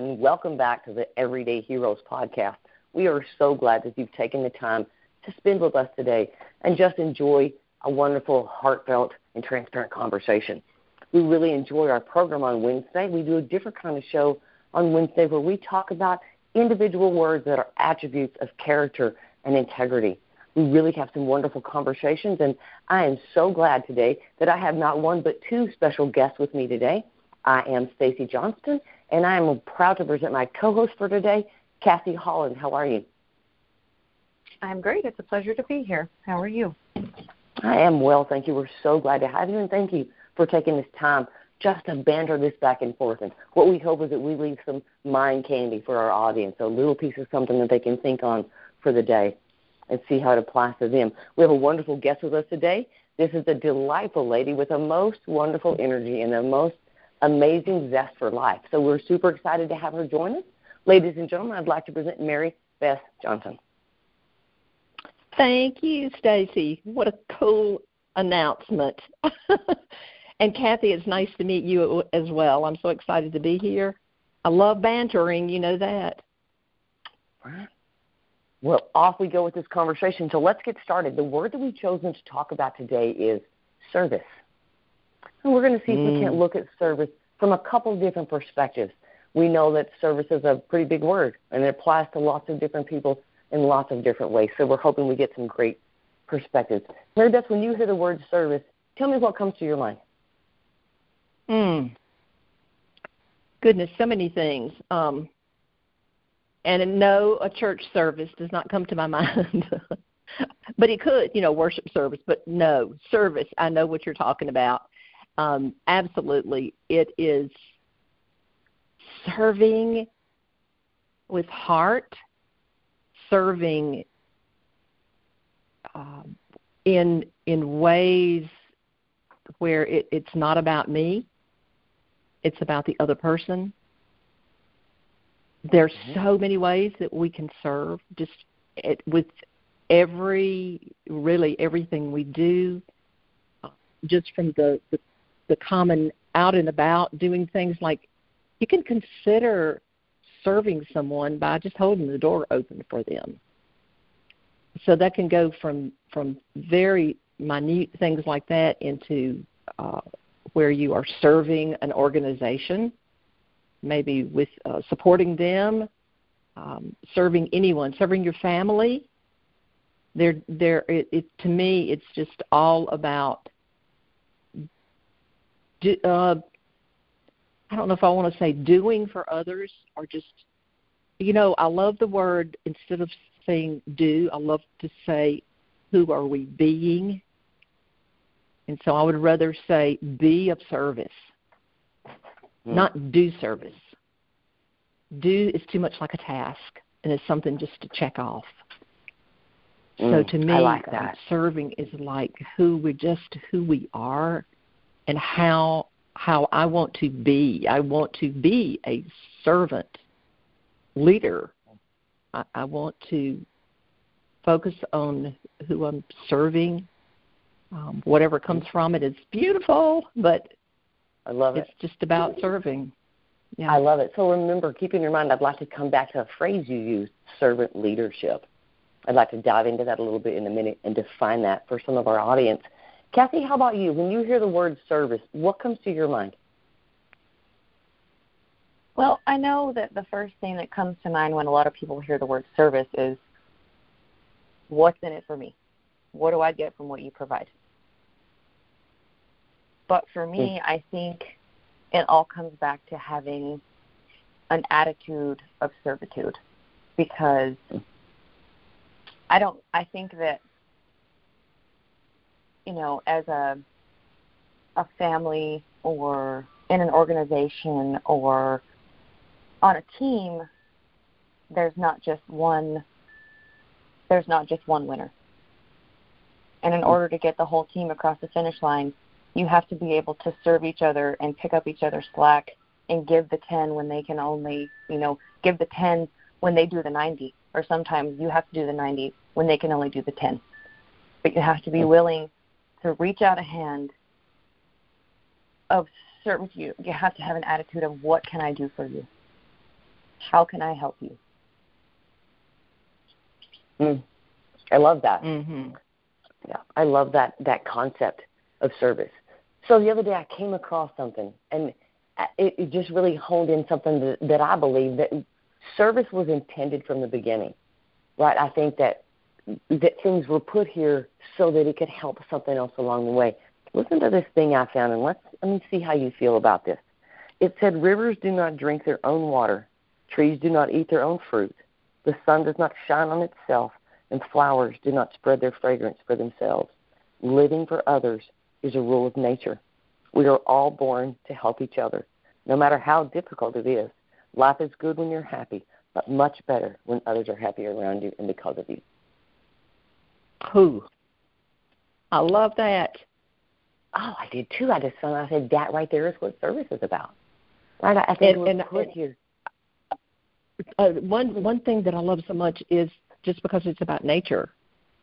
and welcome back to the Everyday Heroes podcast. We are so glad that you've taken the time to spend with us today and just enjoy a wonderful, heartfelt, and transparent conversation. We really enjoy our program on Wednesday. We do a different kind of show on Wednesday where we talk about individual words that are attributes of character and integrity. We really have some wonderful conversations, and I am so glad today that I have not one but two special guests with me today. I am Stacy Johnston, and I am proud to present my co-host for today, Kathy Holland. How are you? I'm great. It's a pleasure to be here. How are you? I am well, thank you. We're so glad to have you, and thank you for taking this time just to banter this back and forth. And what we hope is that we leave some mind candy for our audience, a little piece of something that they can think on for the day and see how it applies to them. We have a wonderful guest with us today. This is a delightful lady with a most wonderful energy and the most amazing zest for life. So we're super excited to have her join us. Ladies and gentlemen, I'd like to present Mary Beth Johnson. Thank you, Stacy. What a cool announcement. and Kathy, it's nice to meet you as well. I'm so excited to be here. I love bantering, you know that. Well, off we go with this conversation. So let's get started. The word that we've chosen to talk about today is service. And we're going to see mm. if we can't mm. look at service from a couple of different perspectives. We know that service is a pretty big word, and it applies to lots of different people in lots of different ways. So we're hoping we get some great perspectives. Mary Beth, when you hear the word service, tell me what comes to your mind. Hmm. Goodness, so many things. Um, and no, a church service does not come to my mind. but it could, you know, worship service. But no, service. I know what you're talking about. Um, absolutely, it is serving with heart, serving um, in in ways where it, it's not about me. It's about the other person. There's mm-hmm. so many ways that we can serve. Just it, with every really everything we do just from the, the the common out and about doing things like you can consider serving someone by just holding the door open for them so that can go from from very minute things like that into uh, where you are serving an organization maybe with uh, supporting them, um, serving anyone, serving your family. There, there. It, it, to me, it's just all about. Do, uh, I don't know if I want to say doing for others or just, you know, I love the word instead of saying do. I love to say, who are we being? And so I would rather say be of service mm. not do service. Do is too much like a task, and it's something just to check off. Mm. So to me, like serving is like who we just who we are, and how how I want to be. I want to be a servant leader. I, I want to focus on who I'm serving. Um, whatever comes from it is beautiful, but I love it. It's just about serving. Yeah. I love it. So remember, keep in your mind, I'd like to come back to a phrase you used, servant leadership. I'd like to dive into that a little bit in a minute and define that for some of our audience. Kathy, how about you? When you hear the word service, what comes to your mind? Well, I know that the first thing that comes to mind when a lot of people hear the word service is what's in it for me? What do I get from what you provide? But for me, mm. I think it all comes back to having an attitude of servitude because I don't I think that you know as a a family or in an organization or on a team there's not just one there's not just one winner. And in mm. order to get the whole team across the finish line, you have to be able to serve each other and pick up each other's slack and give the 10 when they can only, you know, give the 10 when they do the 90. Or sometimes you have to do the 90 when they can only do the 10. But you have to be willing to reach out a hand of servitude. You have to have an attitude of what can I do for you? How can I help you? Mm. I love that. Mm-hmm. Yeah, I love that that concept of service. So the other day I came across something, and it, it just really honed in something that, that I believe that service was intended from the beginning, right? I think that that things were put here so that it could help something else along the way. Listen to this thing I found, and let's let me see how you feel about this. It said, "Rivers do not drink their own water, trees do not eat their own fruit, the sun does not shine on itself, and flowers do not spread their fragrance for themselves. Living for others is a rule of nature. We are all born to help each other, no matter how difficult it is. Life is good when you're happy, but much better when others are happy around you and because of you. Who? I love that. Oh, I did too. I just found I said that right there is what service is about. Right? I think and, put and, here. Uh, one one thing that I love so much is just because it's about nature,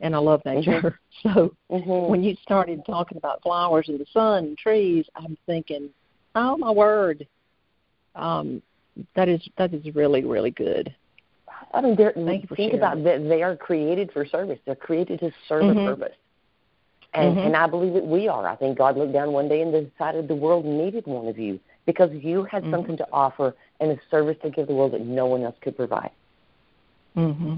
and I love nature. Mm-hmm. So mm-hmm. when you started talking about flowers and the sun and trees, I'm thinking, oh my word, um, that is that is really really good. I mean, they're, Thank think about that. They are created for service. They're created to serve mm-hmm. a purpose. And mm-hmm. and I believe that we are. I think God looked down one day and decided the world needed one of you because you had mm-hmm. something to offer and a service to give the world that no one else could provide. Mm-hmm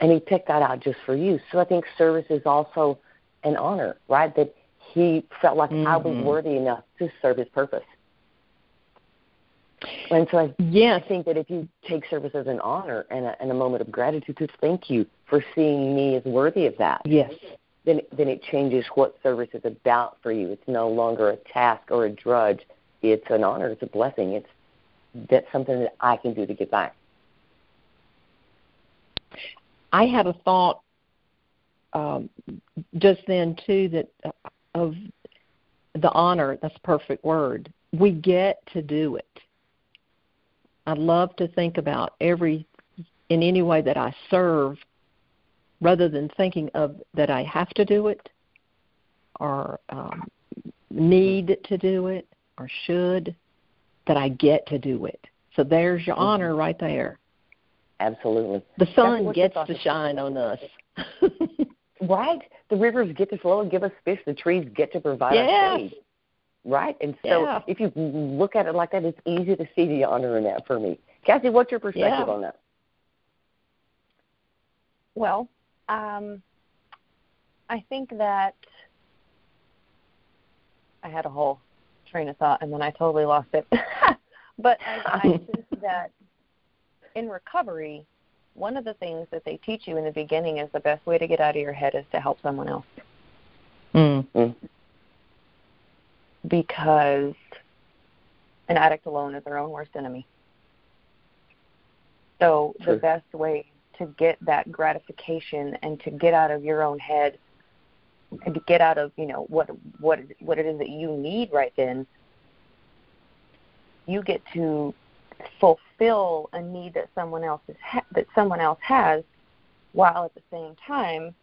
and he picked that out just for you. So I think service is also an honor, right? That he felt like. I was mm-hmm. worthy enough to serve his purpose. And so I, yes. I think that if you take service as an honor and a, and a moment of gratitude to thank you for seeing me as worthy of that, yes, then then it changes what service is about for you. It's no longer a task or a drudge. It's an honor. It's a blessing. It's that's something that I can do to give back. I had a thought um, just then too that uh, of the honor. That's a perfect word. We get to do it. I love to think about every in any way that I serve, rather than thinking of that I have to do it, or um, need to do it, or should. That I get to do it. So there's your mm-hmm. honor right there. Absolutely. The sun gets to shine on us. right? The rivers get to flow and give us fish. The trees get to provide yes. us shade. Right? And so yeah. if you look at it like that, it's easy to see the honor in that for me. Kathy, what's your perspective yeah. on that? Well, um, I think that I had a whole train of thought and then I totally lost it. but I, I think that in recovery, one of the things that they teach you in the beginning is the best way to get out of your head is to help someone else. Mm. Because an addict alone is their own worst enemy. So True. the best way to get that gratification and to get out of your own head and to get out of you know what what what it is that you need right then you get to fulfill a need that someone else is ha- that someone else has, while at the same time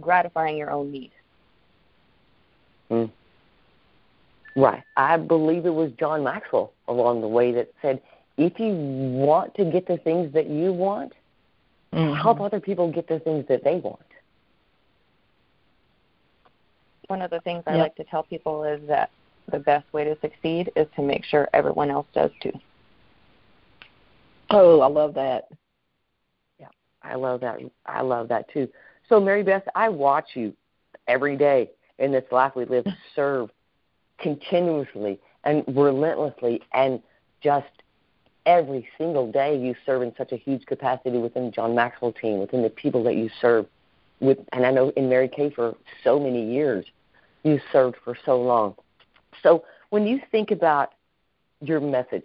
gratifying your own need. Mm. Right. I believe it was John Maxwell along the way that said, if you want to get the things that you want, mm-hmm. help other people get the things that they want. One of the things I like to tell people is that the best way to succeed is to make sure everyone else does too. Oh, I love that. Yeah, I love that. I love that too. So, Mary Beth, I watch you every day in this life we live serve continuously and relentlessly and just every single day you serve in such a huge capacity within John Maxwell team, within the people that you serve with and I know in Mary Kay for so many years you served for so long. So when you think about your message,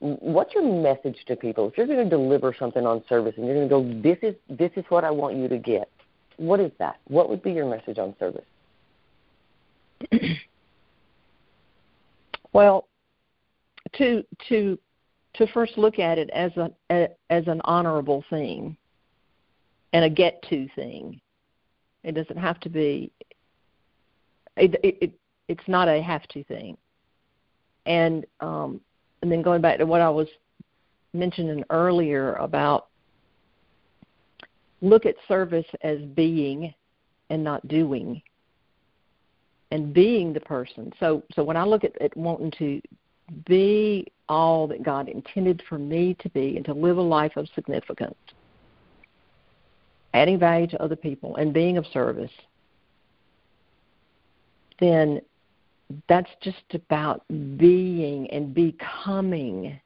what's your message to people? If you're going to deliver something on service and you're going to go, this is this is what I want you to get. What is that? What would be your message on service? well, to to to first look at it as a, a as an honorable thing and a get to thing. It doesn't have to be. It, it, it it's not a have to thing. And um, and then going back to what I was mentioning earlier about look at service as being and not doing and being the person so so when i look at, at wanting to be all that god intended for me to be and to live a life of significance adding value to other people and being of service then that's just about being and becoming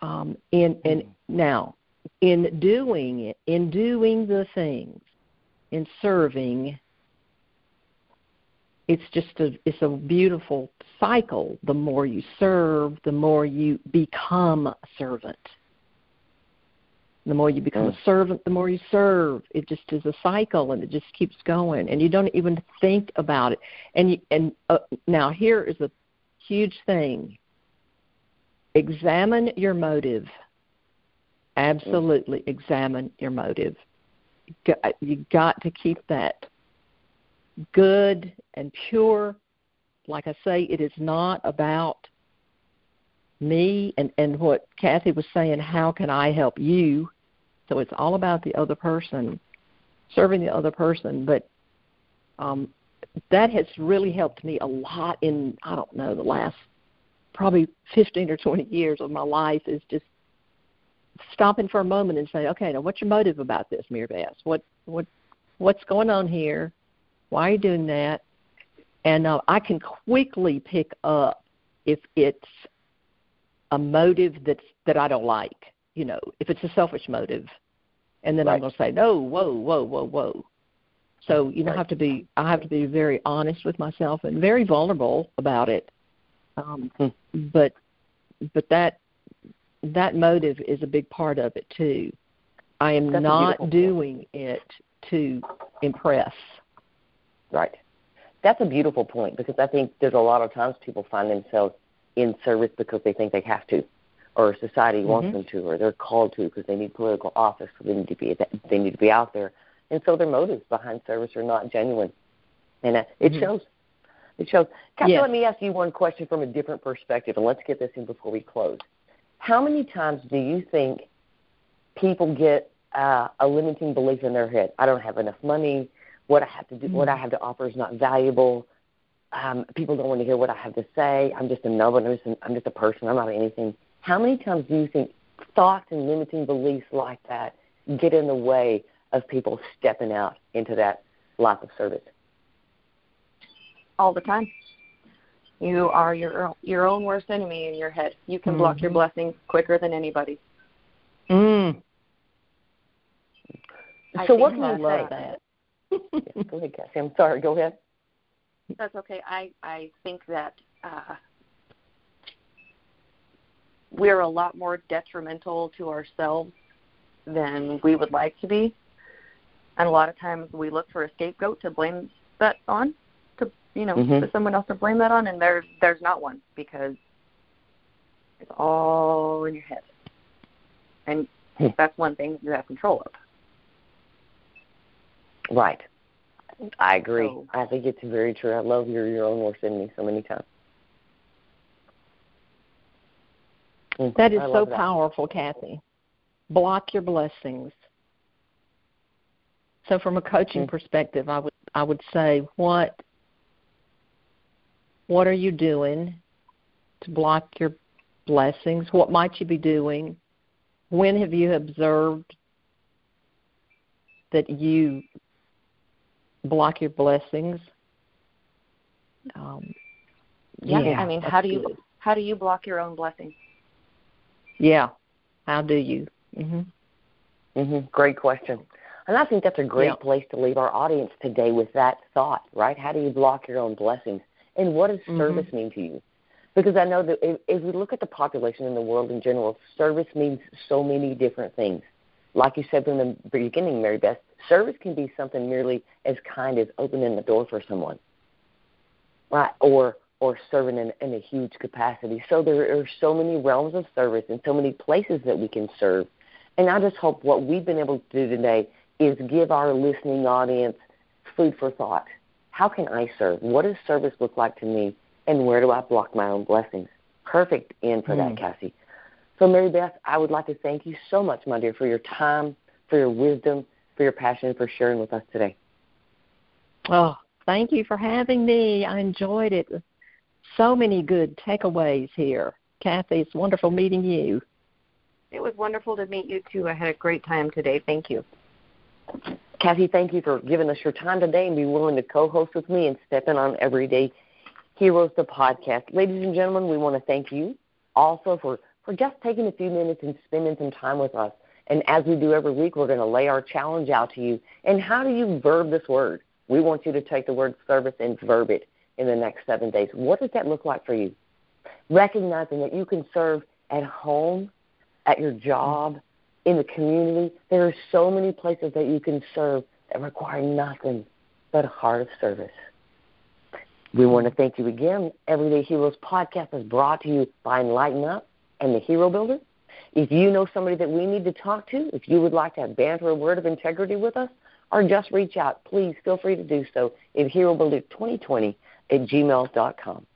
um, in in mm-hmm. now in doing it in doing the things in serving it's just a it's a beautiful cycle. The more you serve the more you become a servant. The more you become a servant the more you serve. It just is a cycle and it just keeps going and you don't even think about it. And you, and uh, now here is a huge thing. Examine your motive. Absolutely examine your motive. You got to keep that good and pure. Like I say, it is not about me and, and what Kathy was saying, how can I help you? So it's all about the other person, serving the other person. But um, that has really helped me a lot in, I don't know, the last probably 15 or 20 years of my life is just stopping for a moment and say, okay, now what's your motive about this, Mary Beth? What what what's going on here? Why are you doing that? And uh, I can quickly pick up if it's a motive that's that I don't like. You know, if it's a selfish motive, and then right. I'm going to say, no, whoa, whoa, whoa, whoa. So you know, right. I have to be I have to be very honest with myself and very vulnerable about it um, hmm. But but that that motive is a big part of it too. I am That's not doing point. it to impress. Right. That's a beautiful point because I think there's a lot of times people find themselves in service because they think they have to, or society mm-hmm. wants them to, or they're called to because they need political office, so they need to be they need to be out there, and so their motives behind service are not genuine, and it mm-hmm. shows. It shows. Kathy, yes. let me ask you one question from a different perspective, and let's get this in before we close. How many times do you think people get uh, a limiting belief in their head? I don't have enough money. What I have to do, mm-hmm. what I have to offer is not valuable. Um, people don't want to hear what I have to say. I'm just a nobody. I'm just, a, I'm just a person. I'm not anything. How many times do you think thoughts and limiting beliefs like that get in the way of people stepping out into that life of service? all the time. You are your your own worst enemy in your head. You can mm-hmm. block your mm-hmm. blessings quicker than anybody. Mm. So what can you love that? yeah, go ahead, Kathy. I'm sorry. Go ahead. That's okay. I I think that uh, we're a lot more detrimental to ourselves than we would like to be, and a lot of times we look for a scapegoat to blame that on you know, mm-hmm. for someone else to blame that on, and there's there's not one because it's all in your head, and hmm. that's one thing you have control of. Right. I agree. So, I think it's very true. I love your your own worst enemy so many times. Mm, that is so that. powerful, Kathy. Block your blessings. So, from a coaching mm-hmm. perspective, I would I would say what what are you doing to block your blessings? What might you be doing? When have you observed that you block your blessings? Um, yeah, yeah, I mean, how do you good. how do you block your own blessings? Yeah, how do you? Mhm. Mhm. Great question. And I think that's a great yeah. place to leave our audience today with that thought, right? How do you block your own blessings? And what does mm-hmm. service mean to you? Because I know that if, if we look at the population in the world in general, service means so many different things. Like you said from the beginning, Mary Beth, service can be something merely as kind as opening the door for someone, right? Or or serving in, in a huge capacity. So there are so many realms of service and so many places that we can serve. And I just hope what we've been able to do today is give our listening audience food for thought how can I serve? What does service look like to me? And where do I block my own blessings? Perfect end for mm. that, Kathy. So, Mary Beth, I would like to thank you so much, my dear, for your time, for your wisdom, for your passion, for sharing with us today. Oh, thank you for having me. I enjoyed it. So many good takeaways here. Kathy, it's wonderful meeting you. It was wonderful to meet you too. I had a great time today. Thank you. Kathy, thank you for giving us your time today and be willing to co-host with me and step in on Everyday Heroes the podcast. Ladies and gentlemen, we want to thank you also for, for just taking a few minutes and spending some time with us. And as we do every week, we're going to lay our challenge out to you. And how do you verb this word? We want you to take the word service and verb it in the next seven days. What does that look like for you? Recognizing that you can serve at home, at your job, in the community. There are so many places that you can serve that require nothing but a heart of service. We want to thank you again. Everyday Heroes podcast is brought to you by Enlighten Up and the Hero Builder. If you know somebody that we need to talk to, if you would like to have banter a word of integrity with us, or just reach out, please feel free to do so at HeroBuilder2020 at gmail.com.